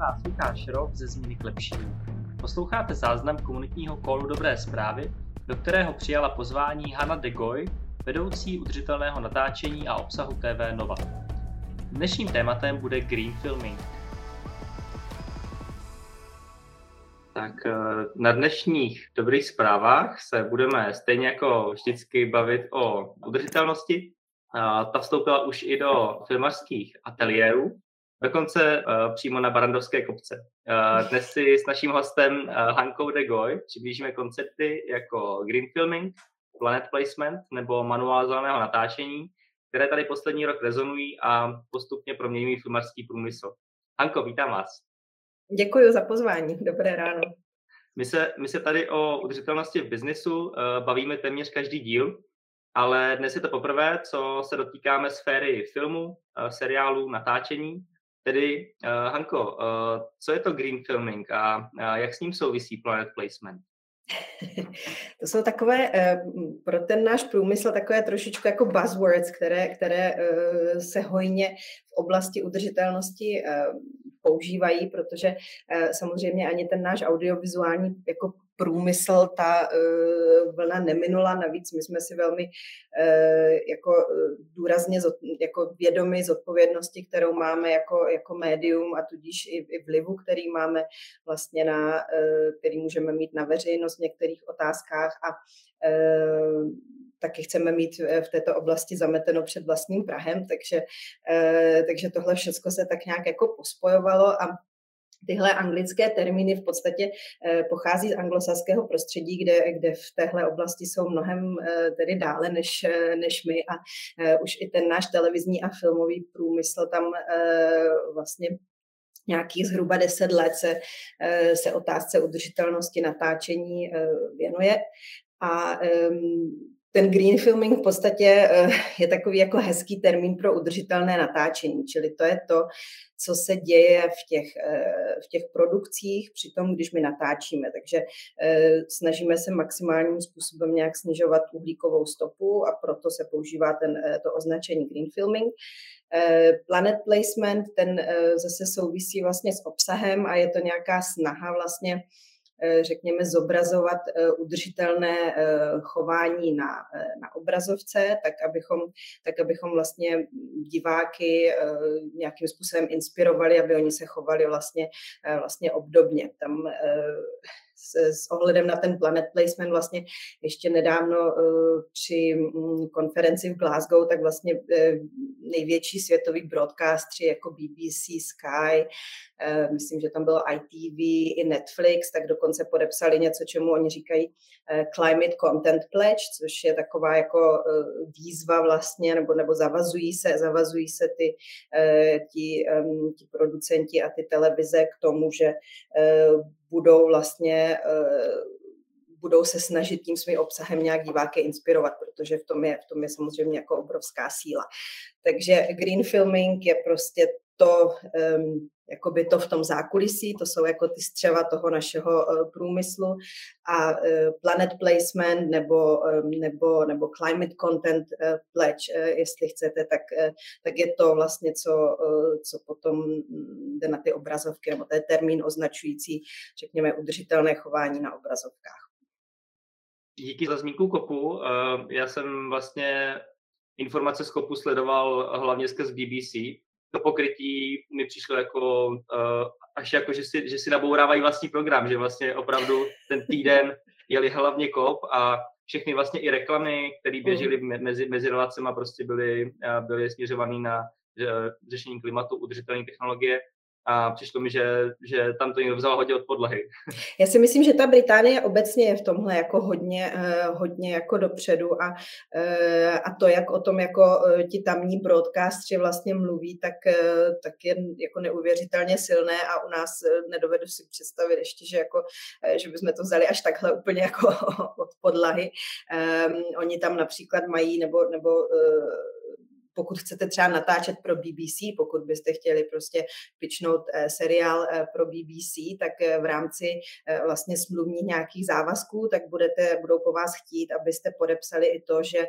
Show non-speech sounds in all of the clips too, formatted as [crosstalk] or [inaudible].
vás Lukáš Rov ze Změny k lepšímu. Posloucháte záznam komunitního kolu Dobré zprávy, do kterého přijala pozvání Hanna de Goy, vedoucí udržitelného natáčení a obsahu TV Nova. Dnešním tématem bude green filming. Tak eh, na dnešních dobrých zprávách se budeme stejně jako vždycky bavit o udržitelnosti. Ta vstoupila už i do filmařských ateliérů, dokonce uh, přímo na Barandovské kopce. Uh, dnes si s naším hostem uh, Hankou de Goy přiblížíme koncepty jako green filming, planet placement nebo manuál zeleného natáčení, které tady poslední rok rezonují a postupně proměňují filmarský průmysl. Hanko, vítám vás. Děkuji za pozvání. Dobré ráno. My se, my se tady o udržitelnosti v biznisu uh, bavíme téměř každý díl, ale dnes je to poprvé, co se dotýkáme sféry filmu, uh, seriálu, natáčení Tedy, uh, Hanko, uh, co je to green filming a uh, jak s ním souvisí planet placement? [laughs] To jsou takové pro ten náš průmysl takové trošičku jako buzzwords, které, které se hojně v oblasti udržitelnosti používají, protože samozřejmě ani ten náš audiovizuální jako průmysl ta uh, vlna neminula. Navíc my jsme si velmi uh, jako uh, důrazně jako vědomi zodpovědnosti, kterou máme jako, jako médium a tudíž i, i vlivu, který máme vlastně na, který můžeme mít na veřejnost v některých otázkách a taky chceme mít v této oblasti zameteno před vlastním Prahem, takže, takže tohle všechno se tak nějak jako pospojovalo a Tyhle anglické termíny v podstatě eh, pochází z anglosaského prostředí, kde, kde v téhle oblasti jsou mnohem eh, tedy dále než, eh, než my a už i ten náš televizní a filmový průmysl tam vlastně nějakých zhruba deset let se, se otázce udržitelnosti natáčení věnuje. A ten green filming v podstatě je takový jako hezký termín pro udržitelné natáčení, čili to je to, co se děje v těch, eh, v těch produkcích při tom, když my natáčíme. Takže eh, snažíme se maximálním způsobem nějak snižovat uhlíkovou stopu a proto se používá ten, eh, to označení green filming. Planet placement, ten zase souvisí vlastně s obsahem a je to nějaká snaha vlastně Eh, řekněme, zobrazovat eh, udržitelné eh, chování na, na obrazovce, tak abychom, tak abychom vlastně diváky nějakým způsobem inspirovali, aby oni se chovali vlastně, vlastně obdobně. Tam s, s ohledem na ten planet placement vlastně ještě nedávno uh, při um, konferenci v Glasgow, tak vlastně uh, největší světový broadcastři jako BBC, Sky, uh, myslím, že tam bylo ITV i Netflix, tak dokonce podepsali něco, čemu oni říkají Climate Content Pledge, což je taková jako výzva vlastně, nebo, nebo zavazují se, zavazují se ty, ti, ti producenti a ty televize k tomu, že budou vlastně eh, budou se snažit tím svým obsahem nějak diváky inspirovat, protože v tom je, v tom je samozřejmě jako obrovská síla. Takže green filming je prostě to, um, jakoby to v tom zákulisí, to jsou jako ty střeva toho našeho uh, průmyslu a uh, planet placement nebo, um, nebo, nebo climate content uh, pledge, uh, jestli chcete, tak, uh, tak je to vlastně, co, uh, co potom jde na ty obrazovky, nebo to je termín označující, řekněme, udržitelné chování na obrazovkách. Díky za zmínku kopu. Já jsem vlastně informace z kopu sledoval hlavně skrz BBC, to pokrytí mi přišlo jako uh, až jako, že si, že si nabourávají vlastní program, že vlastně opravdu ten týden jeli hlavně kop a všechny vlastně i reklamy, které mhm. běžely mezi, mezi relacemi, prostě byly, eh, byly směřované na řešení klimatu, udržitelné technologie a přišlo mi, že, že tam to někdo vzal hodně od podlahy. [laughs] Já si myslím, že ta Británie obecně je v tomhle jako hodně, eh, hodně jako dopředu a, eh, a to, jak o tom jako eh, ti tamní broadcastři vlastně mluví, tak, tak je jako neuvěřitelně silné a u nás nedovedu si představit ještě, že, jako, že bychom to vzali až takhle úplně jako [laughs] od podlahy. Um, oni tam například mají, nebo, nebo pokud chcete třeba natáčet pro BBC, pokud byste chtěli prostě pičnout seriál pro BBC, tak v rámci vlastně smluvních nějakých závazků, tak budete, budou po vás chtít, abyste podepsali i to, že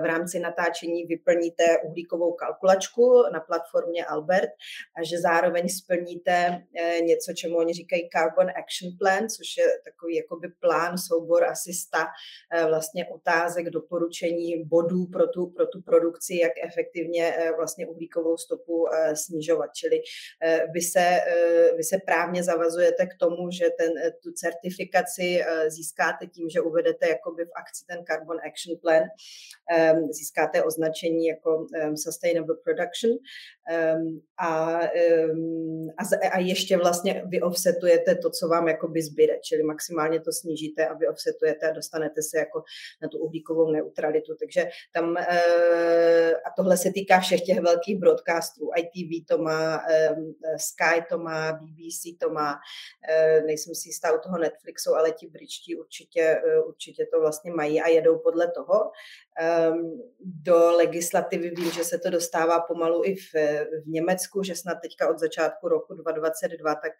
v rámci natáčení vyplníte uhlíkovou kalkulačku na platformě Albert a že zároveň splníte něco, čemu oni říkají Carbon Action Plan, což je takový jakoby plán, soubor asi vlastně otázek, doporučení bodů pro tu, pro tu produkci, jak efektivně vlastně uhlíkovou stopu snižovat. Čili vy se, vy se právně zavazujete k tomu, že ten, tu certifikaci získáte tím, že uvedete jakoby v akci ten Carbon Action Plan, získáte označení jako Sustainable Production a, a, a ještě vlastně vy offsetujete to, co vám jakoby zbyde, čili maximálně to snížíte a vy offsetujete a dostanete se jako na tu uhlíkovou neutralitu. Takže tam, a tohle se týká všech těch velkých broadcastů, ITV to má, Sky to má, BBC to má, nejsem si jistá u toho Netflixu, ale ti britští určitě, určitě to vlastně mají a jedou podle toho. Do legislativy vím, že se to dostává pomalu i v, v Německu, že snad teďka od začátku roku 2022, tak,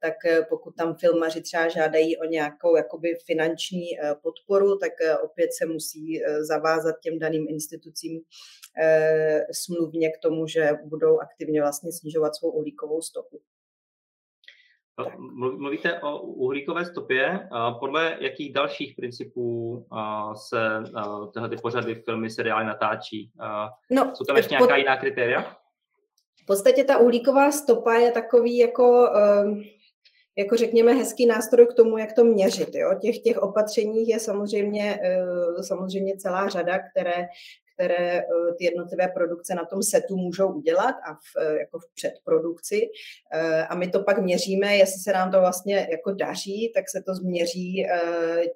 tak pokud tam filmaři třeba žádají o nějakou jakoby finanční podporu, tak opět se musí zavázat těm daným institucím smluvně k tomu, že budou aktivně vlastně snižovat svou uhlíkovou stopu. Mluvíte o uhlíkové stopě. Podle jakých dalších principů se tyhle ty pořady, filmy, seriály natáčí? No, Jsou tam ještě nějaká jiná kritéria? V podstatě ta uhlíková stopa je takový jako, ehm, jako řekněme hezký nástroj k tomu, jak to měřit. Jo? Těch, těch opatření je samozřejmě, eh, samozřejmě celá řada, které, které eh, ty jednotlivé produkce na tom setu můžou udělat a v, eh, jako v předprodukci. Eh, a my to pak měříme, jestli se nám to vlastně jako daří, tak se to změří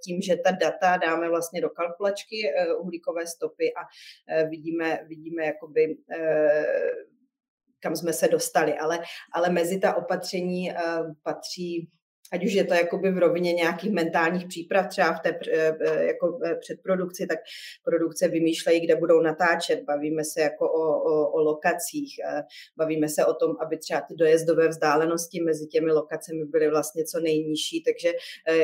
tím, že ta data dáme vlastně do kalkulačky uhlíkové stopy a vidíme, vidíme jakoby kam jsme se dostali, ale, ale mezi ta opatření patří ať už je to jakoby v rovině nějakých mentálních příprav, třeba v té eh, eh, jako eh, předprodukci, tak produkce vymýšlejí, kde budou natáčet, bavíme se jako o, o, o lokacích, bavíme se o tom, aby třeba ty dojezdové vzdálenosti mezi těmi lokacemi byly vlastně co nejnižší, takže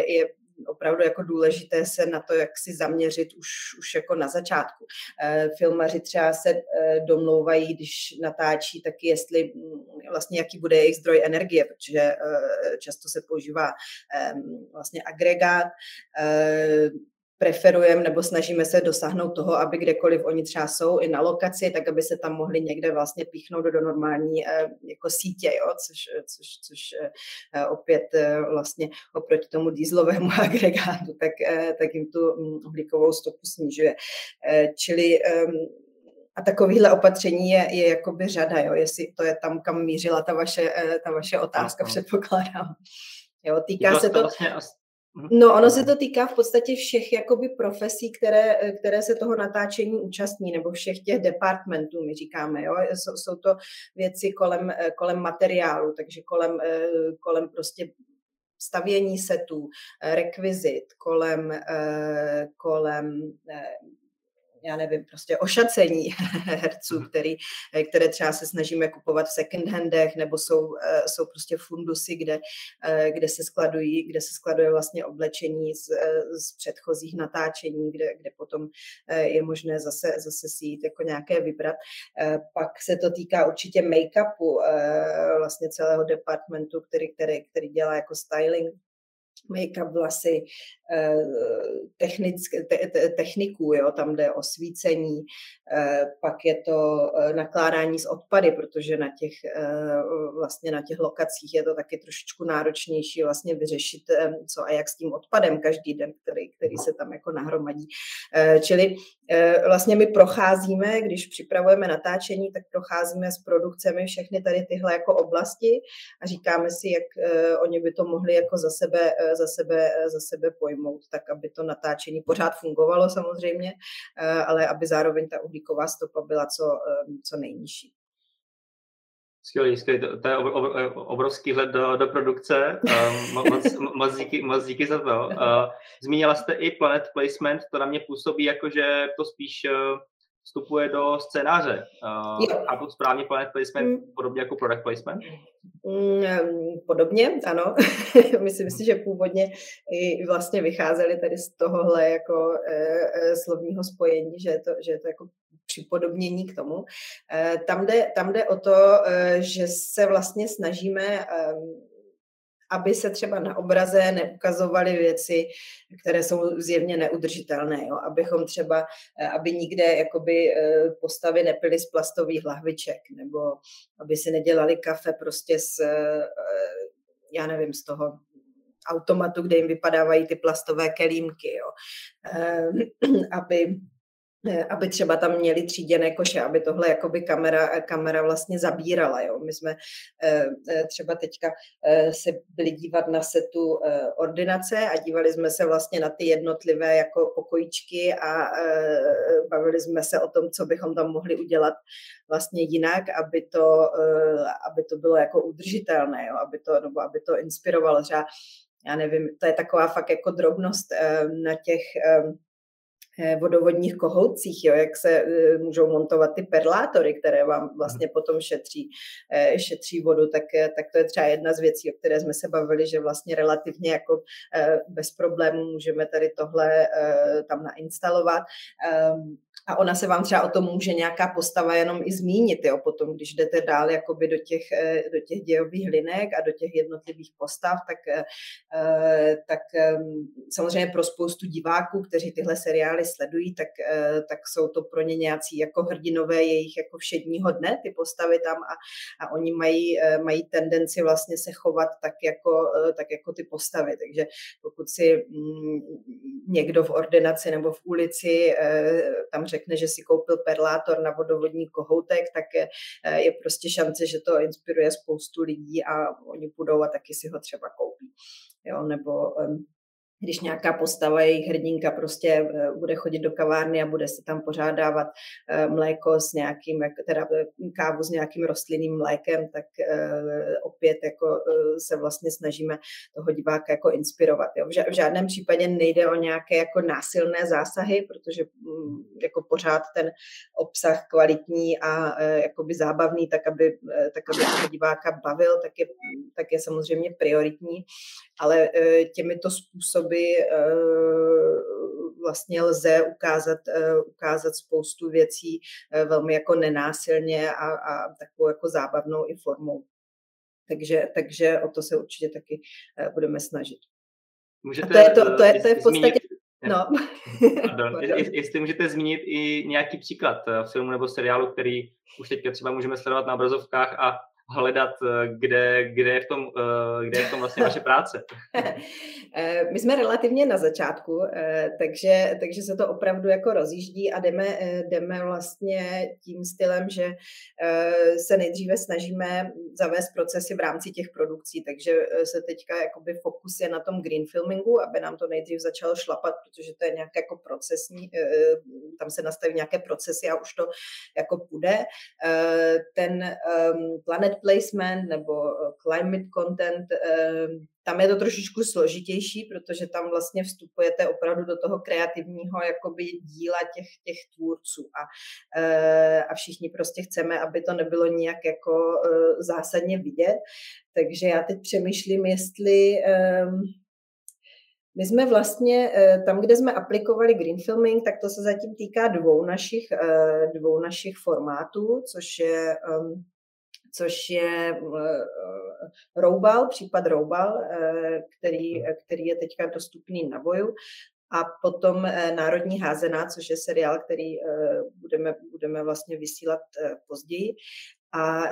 je opravdu jako důležité se na to, jak si zaměřit už, už jako na začátku. Eh, filmaři třeba se eh, domlouvají, když natáčí, taky jestli mm, vlastně jaký bude jejich zdroj energie, protože eh, často se používá vlastně agregát, preferujeme nebo snažíme se dosáhnout toho, aby kdekoliv oni třeba jsou i na lokaci, tak aby se tam mohli někde vlastně píchnout do normální eh, jako sítě, jo? Což, což, což eh, opět eh, vlastně oproti tomu dýzlovému [laughs] agregátu, tak, tak jim tu hm, uhlíkovou stopu snižuje. Čili ehm, a takovýhle opatření je, je jakoby řada, jo? jestli to je tam, kam mířila ta vaše, ta vaše otázka, předpokládám. Jo, týká se to... Vlastně. No, ono se to týká v podstatě všech jakoby profesí, které, které se toho natáčení účastní, nebo všech těch departmentů, my říkáme. Jo? Jsou, jsou to věci kolem, kolem materiálu, takže kolem, kolem prostě stavění setů, rekvizit, kolem, kolem já nevím, prostě ošacení [laughs] herců, mhm. který, eh, které třeba se snažíme kupovat v second handech, nebo jsou, eh, jsou prostě fundusy, kde, eh, kde se skladují, kde se skladuje vlastně oblečení z, z předchozích natáčení, kde, kde potom je možné zase, zase si jít jako nějaké vybrat. Pak se to týká určitě make-upu, vlastně celého departmentu, který, který, který dělá jako styling make-up vlasy, eh, technické, te, techniku, jo, tam jde o svícení, eh, pak je to eh, nakládání s odpady, protože na těch, vlastně na těch lokacích je to taky trošičku náročnější vlastně vyřešit, co a jak s tím odpadem každý den, který, který se tam jako nahromadí. Čili vlastně my procházíme, když připravujeme natáčení, tak procházíme s produkcemi všechny tady tyhle jako oblasti a říkáme si, jak oni by to mohli jako za sebe za sebe, za sebe pojmout, tak aby to natáčení pořád fungovalo samozřejmě, ale aby zároveň ta uhlíková stopa byla co, co nejnižší. Skvělý, skvělý. To, to je obrovský hled do, do produkce. Um, moc, moc, díky, moc díky za to. Uh, zmínila jste i Planet Placement, to na mě působí jako, že to spíš uh, vstupuje do scénáře. Uh, a to správně planet placement, mm. podobně jako product placement? Mm, podobně, ano. [laughs] Myslím si, že původně i vlastně vycházeli tady z tohohle jako e, e, slovního spojení, že je to, že je to jako připodobnění k tomu. E, tam, jde, tam jde o to, e, že se vlastně snažíme e, aby se třeba na obraze neukazovaly věci, které jsou zjevně neudržitelné. Jo? Abychom třeba, eh, aby nikde jakoby eh, postavy nepily z plastových lahviček, nebo aby si nedělali kafe prostě z, eh, já nevím, z toho automatu, kde jim vypadávají ty plastové kelímky, jo? [clears throat] aby Eh, aby třeba tam měli tříděné koše, aby tohle jakoby kamera, kamera vlastně zabírala. Jo. My jsme eh, eh, třeba teďka se byli dívat na setu ordinace a dívali jsme se vlastně na ty jednotlivé jako pokojičky a bavili jsme se o tom, co bychom tam mohli udělat vlastně jinak, aby to, aby to bylo jako udržitelné, jo, aby to, nebo aby to inspirovalo. Třeba, já nevím, to je taková fakt jako drobnost na těch Eh, vodovodních kohoutcích, jo, jak se eh, můžou montovat ty perlátory, které vám vlastně potom šetří, eh, šetří vodu, tak, tak to je třeba jedna z věcí, o které jsme se bavili, že vlastně relativně jako bez problémů můžeme tady tohle tam nainstalovat. A ona se vám třeba o tom může nějaká postava jenom i zmínit, jo, potom, když jdete dál jakoby do těch, do těch dějových linek a do těch jednotlivých postav, tak, tak ehm, samozřejmě pro spoustu diváků, kteří tyhle seriály sledují, tak, eh, tak jsou to pro ně nějací jako hrdinové jejich jako všedního dne, ty postavy tam a, a oni mají, eh, mají tendenci vlastně se chovat tak jako, eh, tak jako ty postavy. Takže pokud si mm, někdo v ordinaci nebo v ulici tam řekne, že si koupil perlátor na vodovodní kohoutek, tak je, je prostě šance, že to inspiruje spoustu lidí a oni půjdou a taky si ho třeba koupí. Jo, nebo když nějaká postava, jejich hrdinka prostě eh, bude chodit do kavárny a bude si tam pořádávat eh, mléko s nějakým, teda eh, kávu s nějakým rostlinným mlékem, tak opět jako se vlastně snažíme toho diváka jako inspirovat. Jo. V žádném případě nejde o nějaké jako násilné zásahy, protože mm, jako pořád ten obsah kvalitní a jakoby zábavný, tak aby, tak aby toho diváka bavil, tak je, tak je samozřejmě prioritní, ale těmito způsoby způsoby eh, vlastně lze ukázat, eh, ukázat spoustu věcí eh, velmi jako nenásilně a, a takovou jako zábavnou i formou. Takže, takže o to se určitě taky budeme snažit. Můžete, a to je, to, to je, to je v podstatě... No. Pardon. [laughs] Jestli můžete zmínit i nějaký příklad filmu nebo seriálu, který už teďka třeba můžeme sledovat na obrazovkách a hledat, eh, kde, kde, je v tom, eh, kde je v tom vlastně vaše práce? Eh, [laughs] my jsme relativně na začátku, takže, takže se to opravdu jako rozjíždí a jdeme, jdeme vlastně tím stylem, že se nejdříve snažíme zavést procesy v rámci těch produkcí, takže se teďka jakoby fokus je na tom green filmingu, aby nám to nejdřív začalo šlapat, protože to je nějaké jako procesní, tam se nastaví nějaké procesy a už to jako půjde. Ten ehm, Planet product placement nebo eh, climate content, eh, tam je to trošičku složitější, protože tam vlastně vstupujete opravdu do toho kreativního jakoby díla těch, těch tvůrců a, eh, a všichni prostě chceme, aby to nebylo nijak jako zásadně vidět. Takže já teď přemýšlím, jestli ehm, my jsme vlastně tam, kde jsme aplikovali green filming, tak to se zatím týká dvou našich, dvou našich formátů, což je ehm, což je eh, Roubal, případ Roubal, eh, který, hmm. který je teďka dostupný na voju. A potom eh, Národní házená, což je seriál, který budeme, budeme vlastně vysílat později. A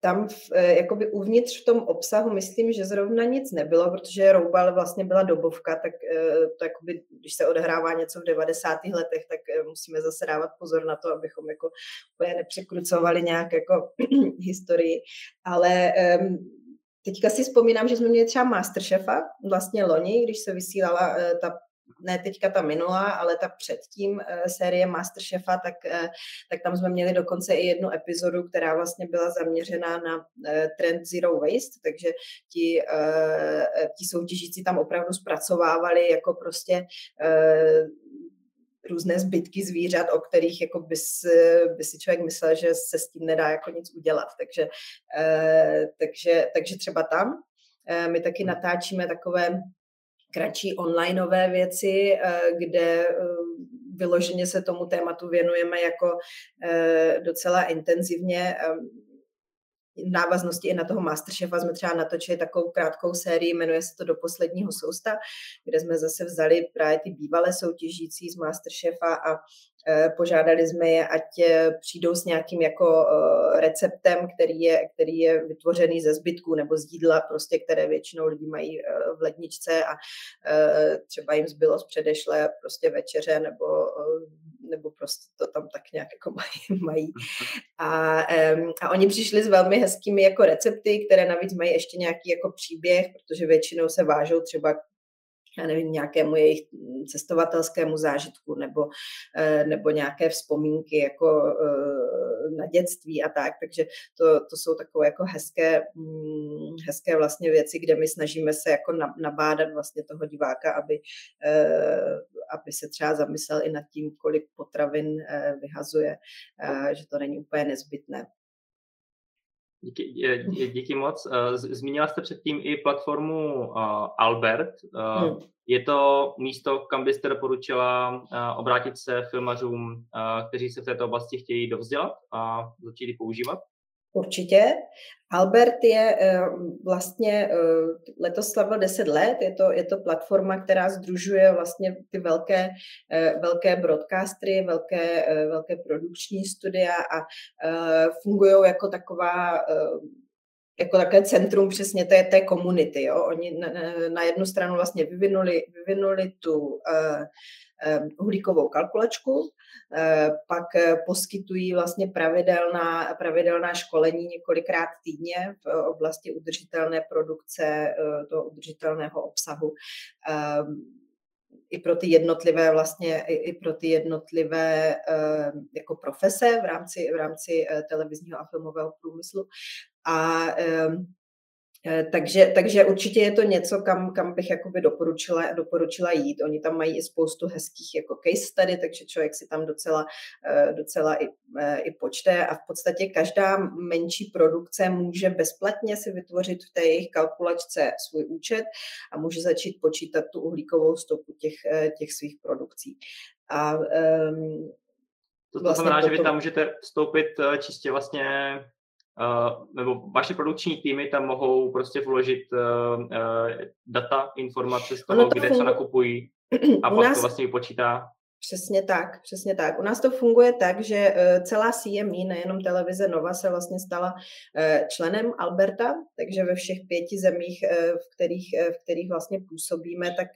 tam v, eh, jakoby uvnitř v tom obsahu myslím, že zrovna nic nebylo, protože Roubal vlastně byla dobovka, tak eh, to jakoby, když se odehrává něco v 90. letech, tak eh, musíme zase dávat pozor na to, abychom jako nepřekrucovali nějak jako [clears throat] historii. Ale um, teďka si vzpomínám, že jsme měli třeba Masterchefa vlastně loni, když se vysílala ta ne teďka ta minulá, ale ta předtím eh, série Masterchefa, tak, eh, tak tam jsme měli dokonce i jednu epizodu, která vlastně byla zaměřená na eh, trend Zero Waste, takže ti, ti soutěžící tam opravdu zpracovávali jako prostě různé zbytky zvířat, o kterých jako by, si, by si člověk myslel, že se s tím nedá jako nic udělat. Takže, takže, takže třeba tam my taky natáčíme takové kratší onlineové věci, kde vyloženě se tomu tématu věnujeme jako docela intenzivně. V návaznosti i na toho Masterchefa jsme třeba natočili takovou krátkou sérii, jmenuje se to Do posledního sousta, kde jsme zase vzali právě ty bývalé soutěžící z Masterchefa a požádali jsme je, ať e, přijdou s nějakým jako e, receptem, který je, který je vytvořený ze zbytků nebo z jídla, prostě, které většinou lidi mají v ledničce a třeba jim zbylo z předešlé prostě večeře nebo nebo prostě to tam tak nějak jako [laughs] mají. mají. A, a oni přišli s velmi hezkými jako recepty, které navíc mají ještě nějaký jako příběh, protože většinou se vážou třeba já nevím, nějakému jejich cestovatelskému zážitku nebo, eh, nebo nějaké vzpomínky jako eh, na dětství a tak. Takže to, to jsou takové jako hezké, mm, hezké vlastně věci, kde my snažíme se jako nabádat vlastně toho diváka, aby, eh, aby se třeba zamyslel i nad tím, kolik potravin vyhazuje, že to není úplně nezbytné. Díky, díky moc. Eh, zmínila jste předtím i platformu uh, Albert. Hmm. Je to místo, kam byste doporučila obrátit se filmařům, kteří se v této oblasti chtějí dovzdělat a začít ji používat? Určitě. Albert je eh, vlastně eh, letos slavil 10 let, je to, je to platforma, která združuje vlastně ty velké, eh, velké broadcastery, velké, velké produkční studia a fungují jako taková jako také centrum přesně té, té komunity. Jo? Oni na, na jednu stranu vlastně vyvinuli, vyvinuli tu uh, uhlíkovou kalkulačku, eh, pak poskytují vlastně pravidelná, pravidelná školení několikrát týdně v oblasti udržitelné produkce, toho udržitelného obsahu i pro ty jednotlivé vlastně, i pro ty jednotlivé jako profese v rámci, v rámci televizního a filmového průmyslu. A Eh, takže, takže určitě je to něco, kam, kam bych jakoby doporučila, doporučila jít. Oni tam mají i spoustu hezkých jako case study, takže člověk si tam docela, eh, docela i, eh, i počte a v podstatě každá menší produkce může bezplatně si vytvořit v té jejich kalkulačce svůj účet a může začít počítat tu uhlíkovou stopu těch, těch svých produkcí. A um, to, to vlastně znamená, potom... že vy tam můžete vstoupit čistě vlastně nebo vaše produkční týmy tam mohou prostě vložit uh, uh, data, informace z toho, kde co nakupují a pak nás... to vlastně vypočítá Přesně tak, přesně tak. U nás to funguje tak, že eh, celá CME, nejenom televize Nova, se vlastně stala eh, členem Alberta, takže ve všech pěti zemích, eh, v kterých, v kterých vlastně působíme, tak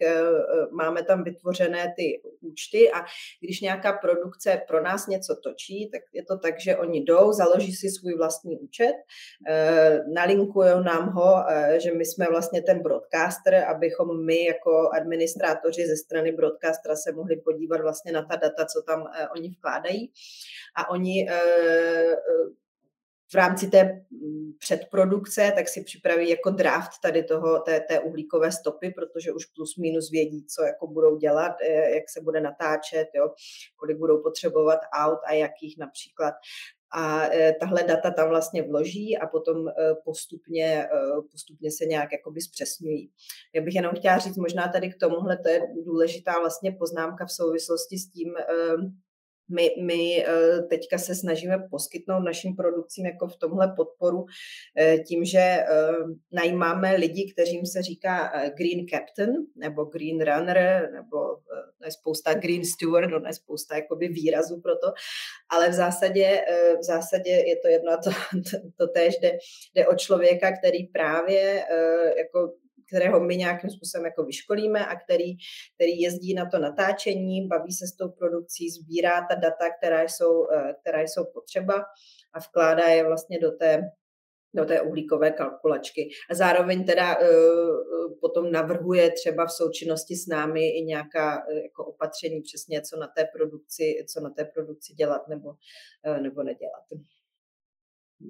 máme tam vytvořené ty účty a když nějaká produkce pro nás něco točí, tak je to tak, že oni jdou, založí si svůj vlastní účet, nalinkují nám ho, že my jsme vlastně ten broadcaster, abychom my jako administrátoři ze strany broadcastera se mohli podívat vlastně na ta data, co tam eh, oni vkládají. A oni eh, eh, v rámci té mm, předprodukce, tak si připraví jako draft tady toho, té, té uhlíkové stopy, protože už plus minus vědí, co jako budou dělat, jak se bude natáčet, jo, kolik budou potřebovat aut a jakých například a e, tahle data tam vlastně vloží a potom e, postupně, e, postupně se nějak jakoby zpřesňují. Já bych jenom chtěla říct možná tady k tomuhle, to je důležitá vlastně poznámka v souvislosti s tím, my, my eh, teďka se snažíme poskytnout našim produkcím jako v tomhle podporu eh, tím, že eh, najímáme lidi, kterým se říká Green Captain nebo Green Runner nebo je spousta Green Steward, no je spousta jakoby výrazů pro to, ale v zásadě, v zásadě je to jedno to, [laughs] to, to též jde, jde o člověka, který právě jako kterého my nějakým způsobem jako vyškolíme a který, který jezdí na to natáčení, baví se s tou produkcí, sbírá ta data, která jsou, eh, která jsou potřeba a vkládá je vlastně do té do té uhlíkové kalkulačky. A zároveň teda uh, potom navrhuje třeba v součinnosti s námi i nějaká jako opatření přesně, co na té produkci, co na té produkci dělat nebo, uh, nebo nedělat.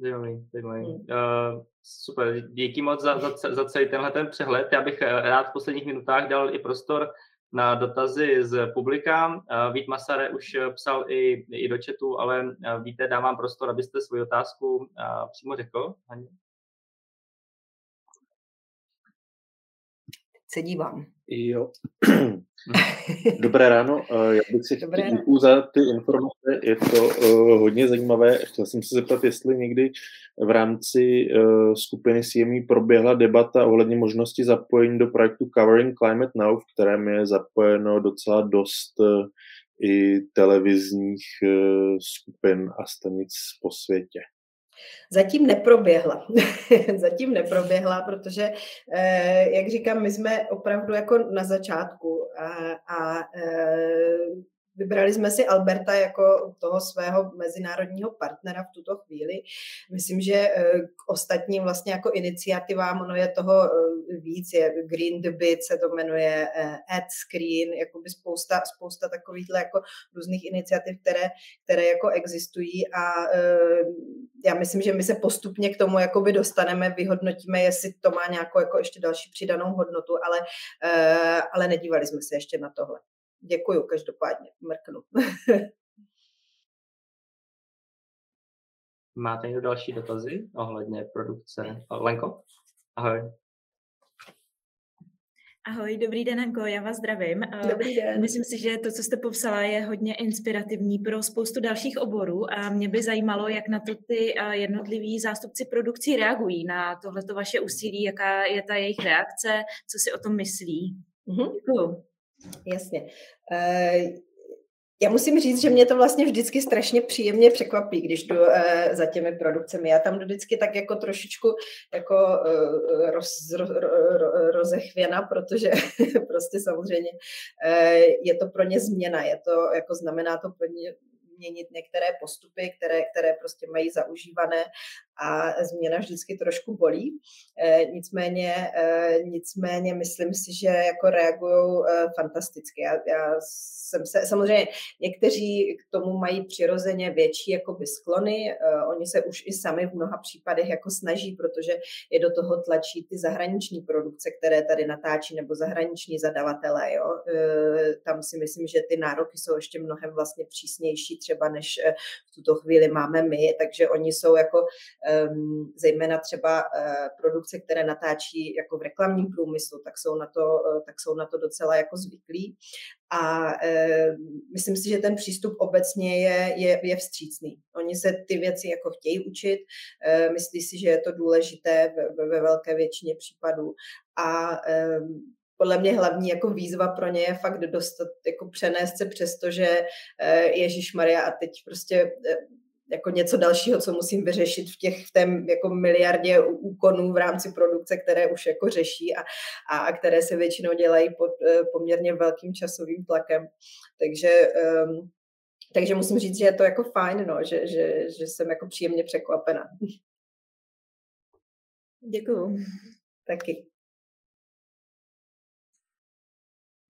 Zajímavý, zajímavý. Hmm. Uh, super, díky moc za, za, za celý tenhle ten přehled. Já bych rád v posledních minutách dal i prostor na dotazy z publika. Vít Masare už psal i, i do chatu, ale víte, dávám prostor, abyste svoji otázku přímo řekl. Se dívám. Jo. [clears throat] Dobré ráno, já bych si chtěl za ty informace, je to uh, hodně zajímavé. Chtěl jsem se zeptat, jestli někdy v rámci uh, skupiny CME proběhla debata ohledně možnosti zapojení do projektu Covering Climate Now, v kterém je zapojeno docela dost uh, i televizních uh, skupin a stanic po světě. Zatím neproběhla. [laughs] Zatím neproběhla, protože, eh, jak říkám, my jsme opravdu jako na začátku a, a eh, Vybrali jsme si Alberta jako toho svého mezinárodního partnera v tuto chvíli. Myslím, že eh, k ostatním vlastně jako iniciativám, ono je toho eh, víc, je Green Bit se to jmenuje, eh, Ad Screen, jakoby spousta, spousta takovýchhle jako různých iniciativ, které, které jako existují a já myslím, že my se postupně k tomu jakoby dostaneme, vyhodnotíme, jestli to má nějakou jako ještě další přidanou hodnotu, ale, ale nedívali jsme se ještě na tohle. Děkuju každopádně, mrknu. [laughs] Máte někdo další dotazy ohledně produkce? Lenko? Ahoj. Ahoj, dobrý den, Anko, já vás zdravím. Dobrý den. Myslím si, že to, co jste popsala, je hodně inspirativní pro spoustu dalších oborů a mě by zajímalo, jak na to ty jednotliví zástupci produkcí reagují na tohleto vaše úsilí, jaká je ta jejich reakce, co si o tom myslí. Mm-hmm. Děkuju. Jasně. Uh, já musím říct, že mě to vlastně vždycky strašně příjemně překvapí, když jdu uh, za těmi produkcemi. Já tam jdu vždycky tak jako trošičku jako uh, roz, ro, ro, ro, rozechvěna, protože [laughs] prostě samozřejmě uh, je to pro ně změna, je to, jako znamená to pro ně změnit některé postupy, které, které prostě mají zaužívané a změna vždycky trošku bolí. E, nicméně, e, nicméně myslím si, že jako reagují e, fantasticky. Já, já jsem se, samozřejmě někteří k tomu mají přirozeně větší jakoby sklony, oni se už i sami v mnoha případech jako snaží, protože je do toho tlačí ty zahraniční produkce, které tady natáčí, nebo zahraniční zadavatelé, jo. Tam si myslím, že ty nároky jsou ještě mnohem vlastně přísnější třeba, než v tuto chvíli máme my, takže oni jsou jako zejména třeba uh, produkce, které natáčí jako v reklamním průmyslu, tak jsou na to, uh, tak jsou na to docela jako zvyklí a e, myslím si, že ten přístup obecně je, je, je vstřícný. Oni se ty věci jako chtějí učit, e, myslí si, že je to důležité ve, ve velké většině případů. A e, podle mě hlavní jako výzva pro ně je fakt dostat, jako přenést se přesto, že Ježíš Maria a teď prostě jako něco dalšího, co musím vyřešit v těch v té jako miliardě úkonů v rámci produkce, které už jako řeší a, a, a které se většinou dělají pod uh, poměrně velkým časovým tlakem. Takže um, takže musím říct, že je to jako fajn, no, že, že, že jsem jako příjemně překvapena. Děkuju. Taky.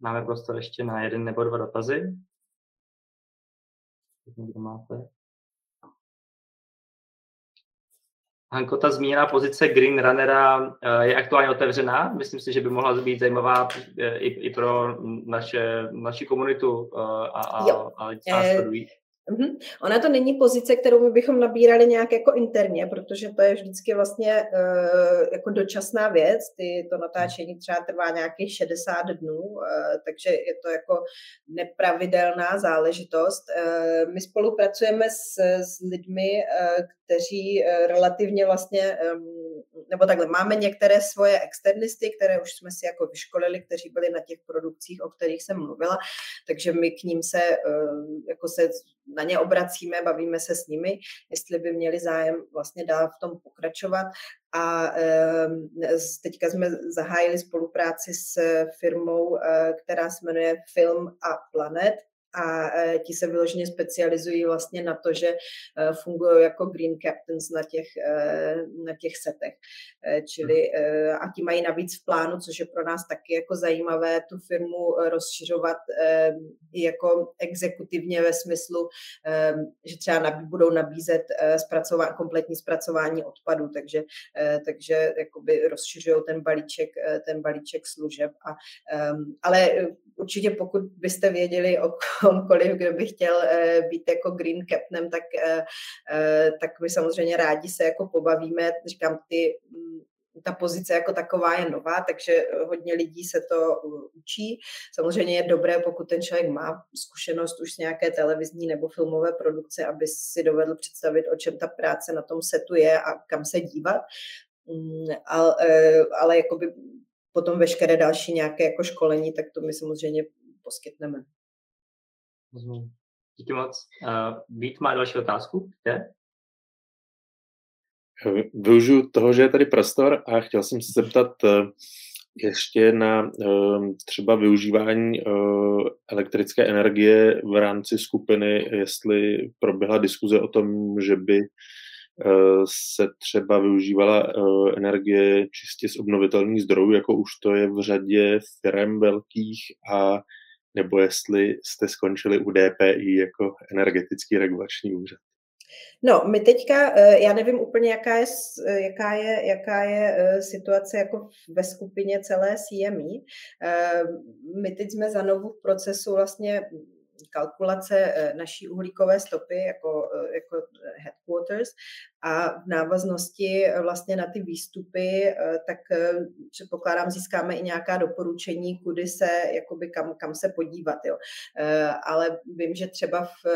Máme prostor ještě na jeden nebo dva dotazy. Kdo máte? Hanko, ta zmíněná pozice Green Runnera eh, je aktuálně otevřená. Myslím si, že by mohla být zajímavá eh, i, i pro naše, naši komunitu eh, a, a, a, a sledují. Mm-hmm. Ona to není pozice, kterou my bychom nabírali nějak jako interně, protože to je vždycky vlastně uh, jako dočasná věc. Ty, to natáčení třeba trvá nějakých 60 dnů, uh, takže je to jako nepravidelná záležitost. Uh, my spolupracujeme s, s lidmi, uh, kteří uh, relativně vlastně um, nebo takhle, máme některé svoje externisty, které už jsme si jako vyškolili, kteří byli na těch produkcích, o kterých jsem mluvila, takže my k ním se, jako se na ně obracíme, bavíme se s nimi, jestli by měli zájem vlastně dál v tom pokračovat. A teďka jsme zahájili spolupráci s firmou, eh, která se jmenuje Film a Planet, a e, ti se vyloženě specializují vlastně na to, že e, fungují jako green captains na těch, e, na těch setech. Čili a ti mají navíc v plánu, což je pro nás taky jako zajímavé, tu firmu rozšiřovat jako exekutivně ve smyslu, že třeba budou nabízet zpracová, kompletní zpracování odpadu, takže, takže jakoby rozšiřují ten balíček, ten balíček služeb. A, ale určitě pokud byste věděli o komkoliv, kdo by chtěl uh, být jako green captainem, tak, uh, tak my samozřejmě rádi se jako pobavíme. Říkám, ty ta pozice jako taková je nová, takže hodně lidí se to uh, učí. Samozřejmě je dobré, pokud ten člověk má zkušenost už z nějaké televizní nebo filmové produkce, aby si dovedl představit, o čem ta práce na tom setu je a kam se dívat. Mm, ale, ale jakoby potom veškeré další nějaké jako školení, tak to my samozřejmě poskytneme. Díky moc. Uh, Vít má další otázku. Je? Využiju toho, že je tady prostor a chtěl jsem se zeptat eh, ještě na eh, třeba využívání eh, elektrické energie v rámci skupiny, jestli proběhla diskuze o tom, že by se třeba využívala energie čistě z obnovitelných zdrojů, jako už to je v řadě firm velkých, a nebo jestli jste skončili u DPI jako energetický regulační úřad. No, my teďka, eh, já nevím úplně, jaká je, eh, jaká je, jaká je eh, situace jako ve skupině celé CME. My teď jsme za novou v procesu vlastně kalkulace eh, naší uhlíkové stopy jako, eh, jako headquarters a v návaznosti eh, vlastně na ty výstupy, tak předpokládám, získáme i nějaká doporučení, kudy se, jakoby kam, kam se podívat. Jo. Ale vím, že třeba v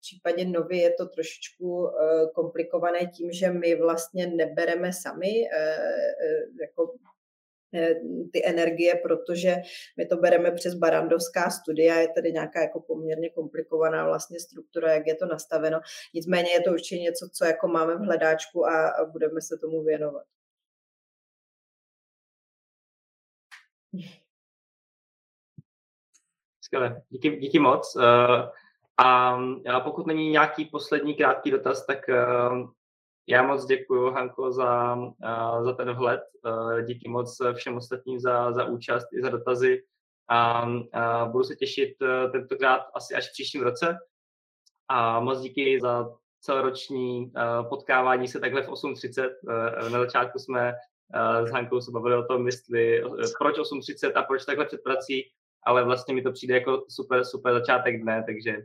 případě Novy je to trošičku komplikované tím, že my vlastně nebereme sami jako Eh, ty energie, protože my to bereme přes barandovská studia, je tady nějaká jako poměrně komplikovaná vlastně struktura, jak je to nastaveno. Nicméně je to určitě něco, co jako máme v hledáčku a, budeme se tomu věnovat. Skvěle, díky, díky moc. Uh, a pokud není nějaký poslední krátký dotaz, tak uh, já moc děkuji, Hanko, za, za ten vhled. Díky moc všem ostatním za, za účast i za dotazy. A, a budu se těšit e, tentokrát asi až v příštím roce. A moc díky za celoroční e, potkávání se takhle v 8.30. E, na začátku jsme s Hankou se bavili o tom, jestli, proč 8.30 a proč takhle před prací, ale vlastně mi to přijde jako super, super začátek dne, takže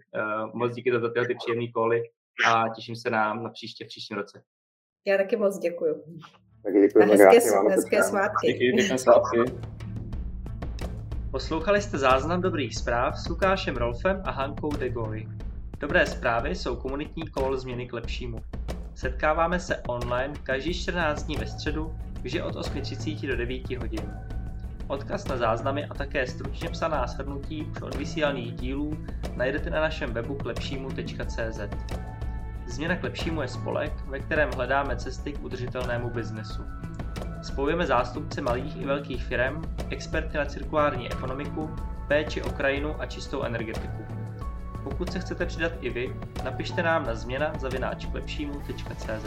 moc díky za tyhle ty příjemné koly a těším se na, na příště v příštím roce. Já taky moc děkuji. Taky děkuji. Hezké, hezké svátky. Díky, pěkné svátky. [laughs] Poslouchali jste záznam dobrých zpráv s Lukášem Rolfem a Hankou Degoy. Dobré zprávy jsou komunitní kol změny k lepšímu. Setkáváme se online každý 14 dní ve středu, vždy od 8.30 do 9 hodin. Odkaz na záznamy a také stručně psaná shrnutí už od vysílaných dílů najdete na našem webu klepšímu.cz. Změna k lepšímu je spolek, ve kterém hledáme cesty k udržitelnému biznesu. Spojujeme zástupce malých i velkých firm, experty na cirkulární ekonomiku, péči o krajinu a čistou energetiku. Pokud se chcete přidat i vy, napište nám na změna zavináč lepšímu.cz.